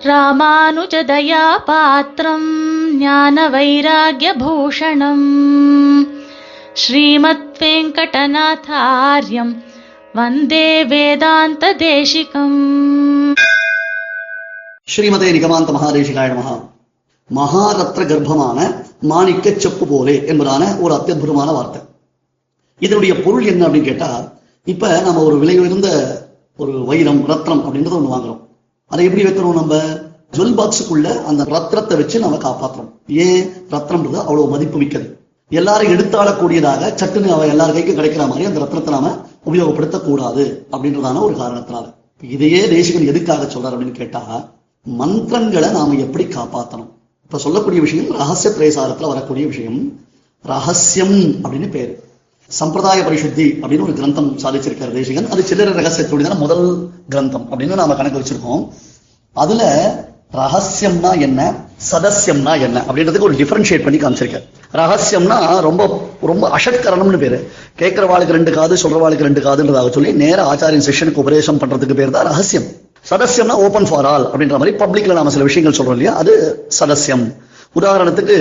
ராமானுஜதயா பாத்திரம் ஞான வைராகியபூஷணம் ஸ்ரீமத் வெங்கடநாதாரியம் வந்தே வேதாந்த தேசிகம் ஸ்ரீமதே நிகமாந்த மகாதேசிகாய நமகா மகாரத்ர கர்ப்பமான மாணிக்க செப்பு போலே என்பதான ஒரு அத்தியுதமான வார்த்தை இதனுடைய பொருள் என்ன அப்படின்னு கேட்டா இப்ப நம்ம ஒரு விலை உயர்ந்த ஒரு வைரம் ரத்னம் அப்படின்றத ஒண்ணு வாங்குறோம் அதை எப்படி வைக்கிறோம் நம்ம? ஜுவல் பாக்ஸுக்குள்ள அந்த ரத்னத்தை வச்சு நம்ம காப்பாத்துறோம் ஏன்? ரத்னம்ன்றது அவ்வளவு மதிப்பு மிக்கது. எல்லாரும் எடுத்தாளக்கூடியதாக சட்டுன்னு அவ எல்லார் கைக்கும் கிடைக்கிற மாதிரி அந்த ரத்னத்தை நாம உபயோகப்படுத்தக்கூடாது அப்படின்றதான ஒரு காரணத்தினால. இதையே தேசிகன் எதுக்காக சொல்றார் அப்படின்னு கேட்டா மந்திரங்களை நாம எப்படி காப்பாத்தணும்? இப்ப சொல்லக்கூடிய விஷயம் ரகசிய பிரேசாரத்துல வரக்கூடிய விஷயம் ரகசியம் அப்படின்னு பேரு. சம்பிரதாய பரிசுத்தி அப்படின்னு ஒரு கிரந்தம் சாதிச்சிருக்காரு தேசிகன். அது சில்லற ரகசியத்துடைய முதல் கிரந்தம் அப்படின்னு நாம கணக்கு வச்சிருக்கோம். அதுல ரகசியம்னா என்ன? சதசியம்னா என்ன? அப்படின்றதுக்கு ஒரு டிஃபரன்ஷியேட் பண்ணி காமிச்சிருக்காரு. ரகசியம்னா ரொம்ப ரொம்ப அஷட்கரணம்னு பேரு. கேட்கிறவாளுக்கு ரெண்டு காது சொல்றவாளுக்கு ரெண்டு காதுன்றதாக சொல்லி நேர ஆச்சாரியன் செஷனுக்கு உபதேசம் பண்றதுக்கு பேர் தான் ரகசியம். சதசியம்னா ஓபன் ஃபார் ஆல் அப்படின்ற மாதிரி பப்ளிக்ல நாம சில விஷயங்கள் சொல்றோம் இல்லையா? அது சதசியம் உதாரணத்துக்கு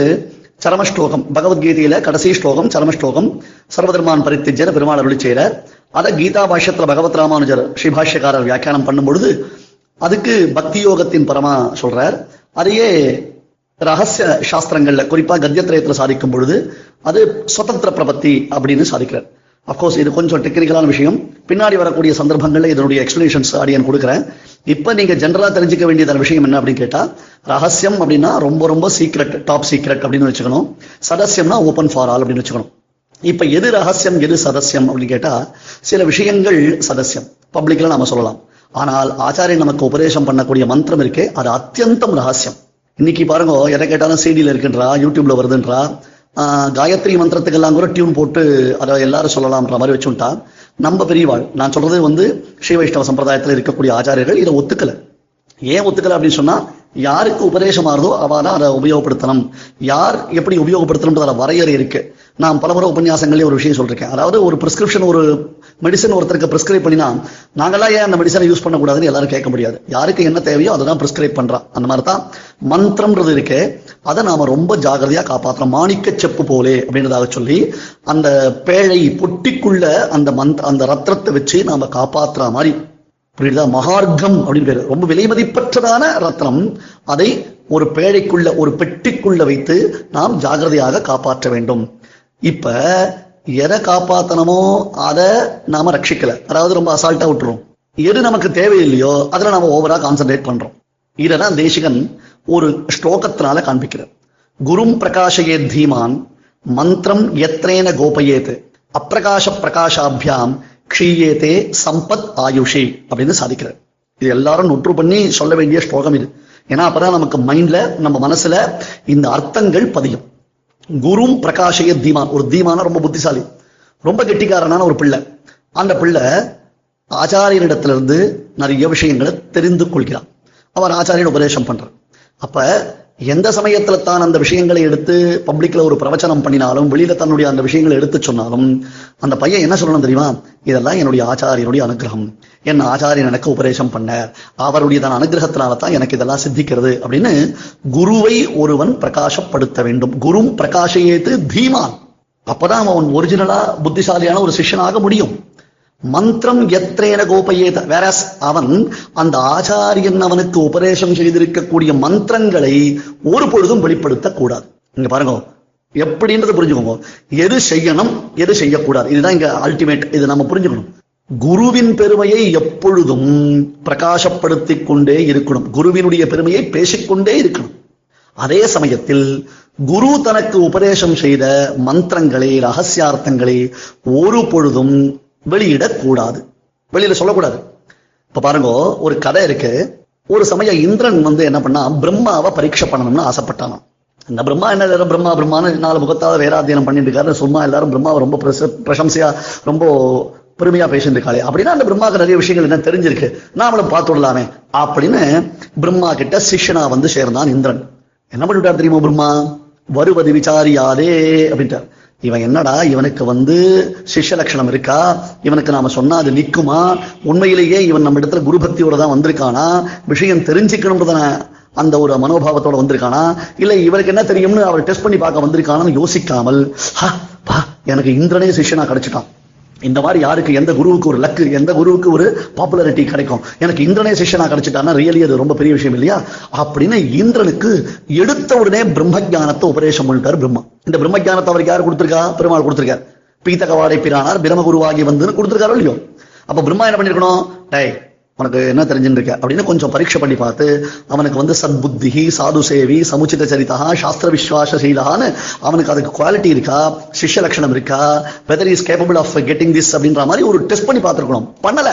சரமஸ்லோகம் பகவத்கீதையில கடைசி ஸ்லோகம் சரமஸ்லோகம் சர்வதர்மான் பரித்திஜர் பெருமாள் அருளி செய்கிறார். அதை கீதா பாஷ்யத்துல பகவத் ராமானுஜர் ஸ்ரீபாஷ்யக்காரர் வியாக்கியானம் பண்ணும் பொழுது அதுக்கு பக்தி யோகத்தின் பரமா சொல்றார். அதையே ரகசிய சாஸ்திரங்கள்ல குறிப்பா கத்தியத்திரயத்துல சாதிக்கும் பொழுது அது சுதந்திர பிரபத்தி அப்படின்னு சாதிக்கிறார். அஃப்கோர்ஸ் இது கொஞ்சம் டெக்னிக்கலான விஷயம். பின்னாடி வரக்கூடிய சந்தர்ப்பங்களில் இதனுடைய எக்ஸ்பிளேஷன்ஸ் அடியன் கொடுக்குறேன். இப்போ நீங்க ஜென்ரலாக தெரிஞ்சுக்க வேண்டியதான விஷயம் என்ன அப்படின்னு கேட்டால் ரகசியம் அப்படின்னா ரொம்ப ரொம்ப சீக்ரெட் டாப் சீக்ரெட் அப்படின்னு வச்சுக்கணும். சதசியம்னா ஓப்பன் ஃபார் ஆல் அப்படின்னு வச்சுக்கணும். இப்போ எது ரகசியம் எது சதசியம் அப்படின்னு கேட்டால் சில விஷயங்கள் சதசியம் பப்ளிக்ல நம்ம சொல்லலாம். ஆனால் ஆச்சாரியன் நமக்கு உபதேசம் பண்ணக்கூடிய மந்திரம் இருக்கு அது அத்தியந்தம் ரகசியம். இன்னைக்கு பாருங்க எதை கேட்டாலும் சிடியில் இருக்குன்றா யூடியூப்ல வருதுன்றா காயத்ரி மந்திரத்துக்கெல்லாம் கூட டியூன் போட்டு அதை எல்லாரும் சொல்லலாம்ன்ற மாதிரி வச்சுட்டான். நம்ம பெரியவாள் நான் சொல்றது வந்து ஸ்ரீ வைஷ்ணவ சம்பிரதாயத்தில் இருக்கக்கூடிய ஆச்சாரியர்கள் இதை ஒத்துக்கல. ஏன் ஒத்துக்கல அப்படின்னு சொன்னா யாருக்கு உபதேசமாறதோ அவ தான் அதை உபயோகப்படுத்தணும். யார் எப்படி உபயோகப்படுத்தணும்ன்றத வரையறை இருக்கு. நான் பலமுறை உபன்யாசங்களே ஒரு விஷயம் சொல்லிருக்கேன். அதாவது ஒரு பிரிஸ்கிரிப்ஷன் ஒரு மெடிசன் ஒருத்தருக்கு பிரிஸ்கிரைப் பண்ணினா நாங்களாம் ஏன் அந்த மெடிசனை யூஸ் பண்ணக்கூடாதுன்னு எல்லாரும் கேட்க முடியாது. யாருக்கு என்ன தேவையோ அதை தான் பிரிஸ்கிரைப் பண்றான் அந்த மாதிரி தான் மந்திரம்ன்றது இருக்கே அதை நாம ரொம்ப ஜாகிரதையா காப்பாற்றோம் மாணிக்க செப்பு போலே அப்படின்றதாக சொல்லி அந்த பேழை பொட்டிக்குள்ள அந்த மந்த் அந்த ரத்னத்தை வச்சு நாம காப்பாத்துற மாதிரி. புரியுதா? மகார்க்கம் அப்படின்னு பேர். ரொம்ப விலைமதிப்பற்றதான ரத்னம் அதை ஒரு பேழைக்குள்ள ஒரு பெட்டிக்குள்ள வைத்து நாம் ஜாகிரதையாக காப்பாற்ற வேண்டும். இப்ப எதை காப்பாத்தனமோ அதை நாம ரட்சிக்கல. அதாவது ரொம்ப அசால்ட்டா விட்டுரும் எது நமக்கு தேவையில்லையோ அதுல நாம ஓவரா கான்சென்ட்ரேட் பண்றோம். இததான் தேசிகன் ஒரு ஸ்லோகத்தினால காண்பிக்கிறார். குரும் பிரகாஷயே தீமான் மந்திரம் எத்ரேன கோபயேத் அப்பிரகாச பிரகாஷாபியாம் க்ஷீயேதே சம்பத் ஆயுஷி அப்படின்னு சாதிக்கிறார். இது எல்லாரும் நொற்று பண்ணி சொல்ல வேண்டிய ஸ்லோகம் இது. ஏன்னா அப்பதான் நமக்கு மைண்ட்ல நம்ம மனசுல இந்த அர்த்தங்கள் பதியும். குரும் பிரகாஷய தீமான். ஒரு தீமான ரொம்ப புத்திசாலி. ரொம்ப கெட்டிக்காரனான ஒரு பிள்ளை. அந்த பிள்ளை ஆச்சாரியனிடத்திலிருந்து நிறைய விஷயங்களை தெரிந்து கொள்கிறான். அவர் ஆச்சாரியன் உபதேசம் பண்றான். அப்ப எந்த சமயத்துல தான் அந்த விஷயங்களை எடுத்து பப்ளிக்ல ஒரு பிரவச்சனம் பண்ணினாலும் வெளியில தன்னுடைய அந்த விஷயங்களை எடுத்து சொன்னாலும் அந்த பையன் என்ன சொல்லணும் தெரியுமா? இதெல்லாம் என்னுடைய ஆச்சாரியனுடைய அனுகிரகம். என் ஆச்சாரியன் எனக்கு உபதேசம் பண்ணார். அவருடைய தன் அனுகிரகத்தினால தான் எனக்கு இதெல்லாம் சித்திக்கிறது அப்படின்னு குருவை ஒருவன் பிரகாசப்படுத்த வேண்டும். குரும் பிரகாஷையேத்து தீமான் அப்பதான் அவன் ஒரிஜினலா புத்திசாலியான ஒரு சிஷ்யனாக முடியும். மந்திரம் எத்திரேன கோபயேத. வேற அவன் அந்த ஆச்சாரியன் அவனுக்கு உபதேசம் செய்திருக்கக்கூடிய மந்திரங்களை ஒரு பொழுதும் வெளிப்படுத்தக் கூடாது இங்க பாருங்க. எப்படின்றது புரிஞ்சுக்கோங்க. எது செய்யணும் எது செய்யக்கூடாது. இதுதான் இங்க அல்டிமேட் இது நம்ம புரிஞ்சுக்கணும். குருவின் பெருமையை எப்பொழுதும் பிரகாசப்படுத்திக் கொண்டே இருக்கணும். குருவினுடைய பெருமையை பேசிக்கொண்டே இருக்கணும். அதே சமயத்தில் குரு தனக்கு உபதேசம் செய்த மந்திரங்களை ரகசியார்த்தங்களை ஒரு பொழுதும் வெளியிடக்கூடாது. வெளியில சொல்லக்கூடாது. இப்ப பாருங்க ஒரு கதை இருக்கு. ஒரு சமயம் இந்திரன் வந்து என்ன பண்ணா பிரம்மாவை பரீட்சை பண்ணணும்னு ஆசைப்பட்டானாம். இந்த பிரம்மா என்ன எல்லாரும் பிரம்மா பிரம்மான்னு நாலு முகத்தாவது வேறாத்தியனம் பண்ணிட்டு இருக்காரு. சும்மா எல்லாரும் பிரம்மாவை ரொம்ப பிரச- பிரசம்சையா ரொம்ப பெருமையா பேசிட்டு இருக்காளே. அப்படின்னா அந்த பிரம்மாக்கு நிறைய விஷயங்கள் என்ன தெரிஞ்சிருக்கு. நாமளும் பார்த்து விடலாமே அப்படின்னு பிரம்மா கிட்ட சிஷ்யனா வந்து சேர்ந்தான் இந்திரன். என்ன பண்ணிவிட்டார் தெரியுமா பிரம்மா? வருவது விசாரியாதே அப்படின்ட்டார். இவன் என்னடா இவனுக்கு வந்து சிஷ்ய லட்சணம் இருக்கா? இவனுக்கு நாம சொன்னா அது நிக்குமா? உண்மையிலேயே இவன் நம்ம இடத்துல குருபக்தியோட தான் வந்திருக்கானா? விஷயம் தெரிஞ்சுக்கணும்ன்றதான அந்த ஒரு மனோபாவத்தோட வந்திருக்கானா? இல்ல இவருக்கு என்ன தெரியும்னு அவர் டெஸ்ட் பண்ணி பார்க்க வந்திருக்கானான்னு யோசிக்காமல் "ஹா, பா எனக்கு இந்திரனே சிஷ்யனா கிடைச்சிட்டான். இந்த மாதிரி யாருக்கு எந்த குருவுக்கு ஒரு லக்கு எந்த குருவுக்கு ஒரு பாப்புலாரிட்டி கிடைக்கும்? எனக்கு இந்திரனே சிஷ்யனா கிடைச்சிட்டானா ரியலி அது ரொம்ப பெரிய விஷயம் இல்லையா? அப்படின்னு இந்திரனுக்கு எடுத்த உடனே பிரம்மஜானத்தை உபதேசம் பண்ணிட்டார் பிரம்மா. இந்த பிரம்மஜானத்தை அவருக்கு யார் கொடுத்துருக்கா? பெருமாள் கொடுத்துருக்கார். பீத்தகவாடை பிரானார் பிரம்மகுருவாகி வந்துன்னு கொடுத்துருக்காரோ இல்லையோ? அப்ப பிரம்மா என்ன பண்ணிருக்கணும்? டை உனக்கு என்ன தெரிஞ்சுன்னு அப்படின்னு கொஞ்சம் பரீட்சை பண்ணி பார்த்து அவனுக்கு வந்து சத்புத்தி சாது சேவி சமுச்சித சரிதா சாஸ்திர விஸ்வாசசீலான்னு அவனுக்கு அதுக்கு குவாலிட்டி இருக்கா? சிஷ்ய லட்சணம் இருக்கா? Whether is capable of getting this அப்படின்ற மாதிரி ஒரு டெஸ்ட் பண்ணி பார்த்துருக்கணும். பண்ணல.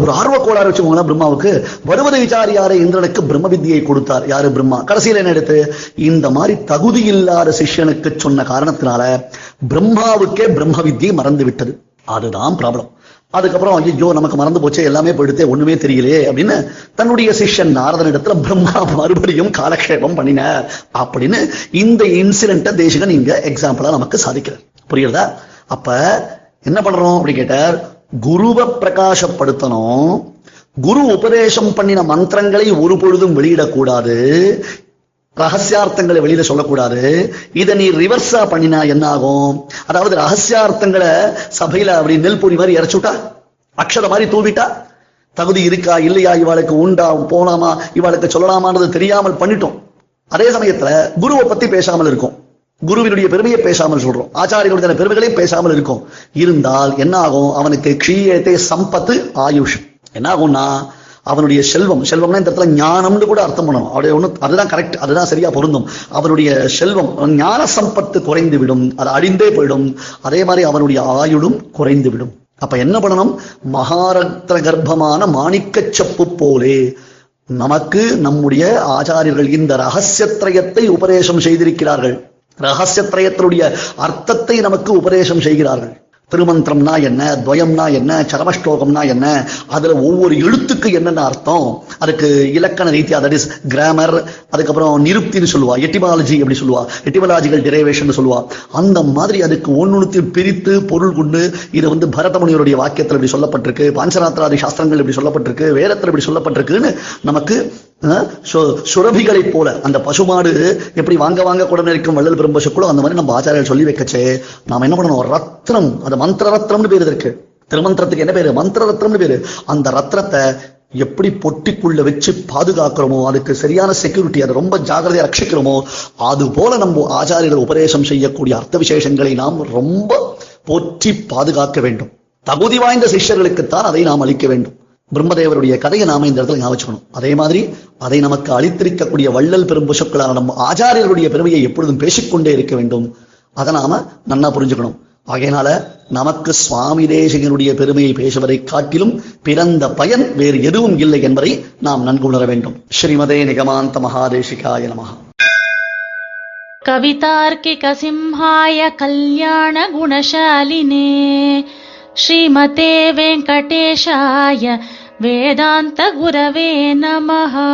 ஒரு ஆர்வ கோளாறு வச்சுக்கோங்களேன் பிரம்மாவுக்கு. வருவது விசாரியாரை இந்திரனுக்கு பிரம்ம வித்தியை கொடுத்தார். யாரு பிரம்மா? கடைசியில் என்ன எடுத்து? இந்த மாதிரி தகுதி இல்லாத சிஷ்யனுக்கு சொன்ன காரணத்தினால பிரம்மாவுக்கே பிரம்ம வித்தியை மறந்து விட்டது. அதுதான் ப்ராப்ளம் அதுக்கப்புறம் ஐயோ நமக்கு மறந்து போச்சு எல்லாமே போயிடுத்தே ஒண்ணுமே தெரியலையே அப்படின்னு தன்னுடைய சிஷ்யன் நாரதனிடத்துல பிரம்மா மறுபடியும் காலக்ஷேபம் பண்ணினார். அப்படின்னு இந்த இன்சிடென்ட்டை தேசிகன் இங்க எக்ஸாம்பிளா நமக்கு சாதிக்கிறார். புரியுறதா அப்ப என்ன பண்றோம் அப்படி கேட்டார் குருவை பிரகாசப்படுத்தணும். குரு உபதேசம் பண்ணின மந்திரங்களை ஒரு பொழுதும் வெளியிடக்கூடாது. ரகசியார்த்தங்களை வெளியில சொல்லக்கூடாது. இதை நீ ரிவர்ஸா பண்ணினா என்ன ஆகும் அதாவது ரகசியார்த்தங்களை சபையில அப்படி நெல் பொடி மாதிரி இறச்சுட்டா அக்ஷர மாதிரி தூவிட்டா? தகுதி இருக்கா இல்லையா? இவாளுக்கு உண்டா போலாமா? இவளுக்கு சொல்லலாமான்றது தெரியாமல் பண்ணிட்டோம். அதே சமயத்துல குருவை பத்தி பேசாமல் இருக்கும். குருவினுடைய பெருமையை பேசாமல் சொல்றோம். ஆச்சாரியனுடைய பெருமைகளையும் பேசாமல் இருக்கும். இருந்தால் என்ன ஆகும் அவனுக்கு க்ஷீயத்தை சம்பத்து ஆயுஷ். என்ன ஆகும்னா அவனுடைய செல்வம் செல்வம்னா இந்த இடத்துல ஞானம்னு கூட அர்த்தம் பண்ணணும். அவருடைய ஒண்ணு அதுதான் கரெக்ட் அதுதான் சரியா பொருந்தும். அவனுடைய செல்வம் ஞான சம்பத்து குறைந்து விடும் அது அழிந்தே போயிடும். அதே மாதிரி அவனுடைய ஆயுளும் குறைந்து விடும். அப்ப என்ன பண்ணணும்? மகாரத்ன கர்ப்பமான மாணிக்கச் சப்பு போலே நமக்கு நம்முடைய ஆச்சாரியர்கள் இந்த ரகசியத்ரயத்தை உபதேசம் செய்திருக்கிறார்கள். ரகசியத்ரயத்தினுடைய அர்த்தத்தை நமக்கு உபதேசம் செய்கிறார்கள். திருமந்திரம்னா என்ன துவயம்னா என்ன சரமஸ்லோகம்னா என்ன அதுல ஒவ்வொரு எழுத்துக்கு என்னென்ன அர்த்தம்? அதுக்கு இலக்கண ரீதி தட் இஸ் கிராமர் அதுக்கப்புறம் நிருப்தின்னு சொல்லுவா எட்டிமாலஜி அப்படி சொல்லுவா எட்டிமாலஜிக்கல் டெரைவேஷன் சொல்லுவா. அந்த மாதிரி அதுக்கு ஒன்னொன்று பிரித்து பொருள் கொண்டு இது வந்து பரதமுனிவருடைய வாக்கியத்தில் இப்படி சொல்லப்பட்டிருக்கு பாஞ்சராத்ராதி சாஸ்திரங்கள் இப்படி சொல்லப்பட்டிருக்கு வேதத்தில் இப்படி சொல்லப்பட்டிருக்குன்னு நமக்கு சு- சுரபிகளைப் போல அந்த பசுமாடு எப்படி வாங்க வாங்க கூட இருக்கும் வள்ளல் பெரும்பசுக்குள்ள அந்த மாதிரி நம்ம ஆச்சாரியர் சொல்லி வைக்கச்சே. நாம என்ன பண்ணணும்? ரத்னம் அது மந்திர ரத்னம்னு பேர் இருக்கு. திருமந்திரத்துக்கு என்ன பேரு? மந்திர ரத்னம்னு பேரு. அந்த ரத்னத்தை எப்படி பொட்டிக்குள்ள வச்சு பாதுகாக்கிறோமோ அதுக்கு சரியான செக்யூரிட்டி அதை ரொம்ப ஜாகிரதையா ரட்சிக்கிறோமோ அது போல நம்ம ஆச்சாரியர்கள் உபதேசம் செய்யக்கூடிய அர்த்த விசேஷங்களை நாம் ரொம்ப போற்றி பாதுகாக்க வேண்டும். தகுதி வாய்ந்த சிஷ்யர்களுக்குத்தான் அதை நாம் அளிக்க வேண்டும். பிரம்மதேவருடைய கதையை நாம இந்த இடத்துல ஞாபகம் அதே மாதிரி அதை நமக்கு அளித்திருக்கக்கூடிய வள்ளல் பெரும் நம்ம ஆச்சாரியர்களுடைய பெருமையை எப்பொழுதும் பேசிக்கொண்டே இருக்க வேண்டும். அதை நாம நன்னா புரிஞ்சுக்கணும். ஆகையினால நமக்கு சுவாமி தேசிகனுடைய பெருமையை பேசுவதை காட்டிலும் பிறந்த பயன் வேறு எதுவும் இல்லை என்பதை நாம் நன்கு உணர வேண்டும். ஸ்ரீமதே நிகமாந்த மகாதேசிகாய நமக கவிதார்க்கிக சிம்ஹாய கல்யாண குணசாலினே. ஸ்ரீமதே வெங்கடேஷாய வேதாந்த குரவே நமஹா.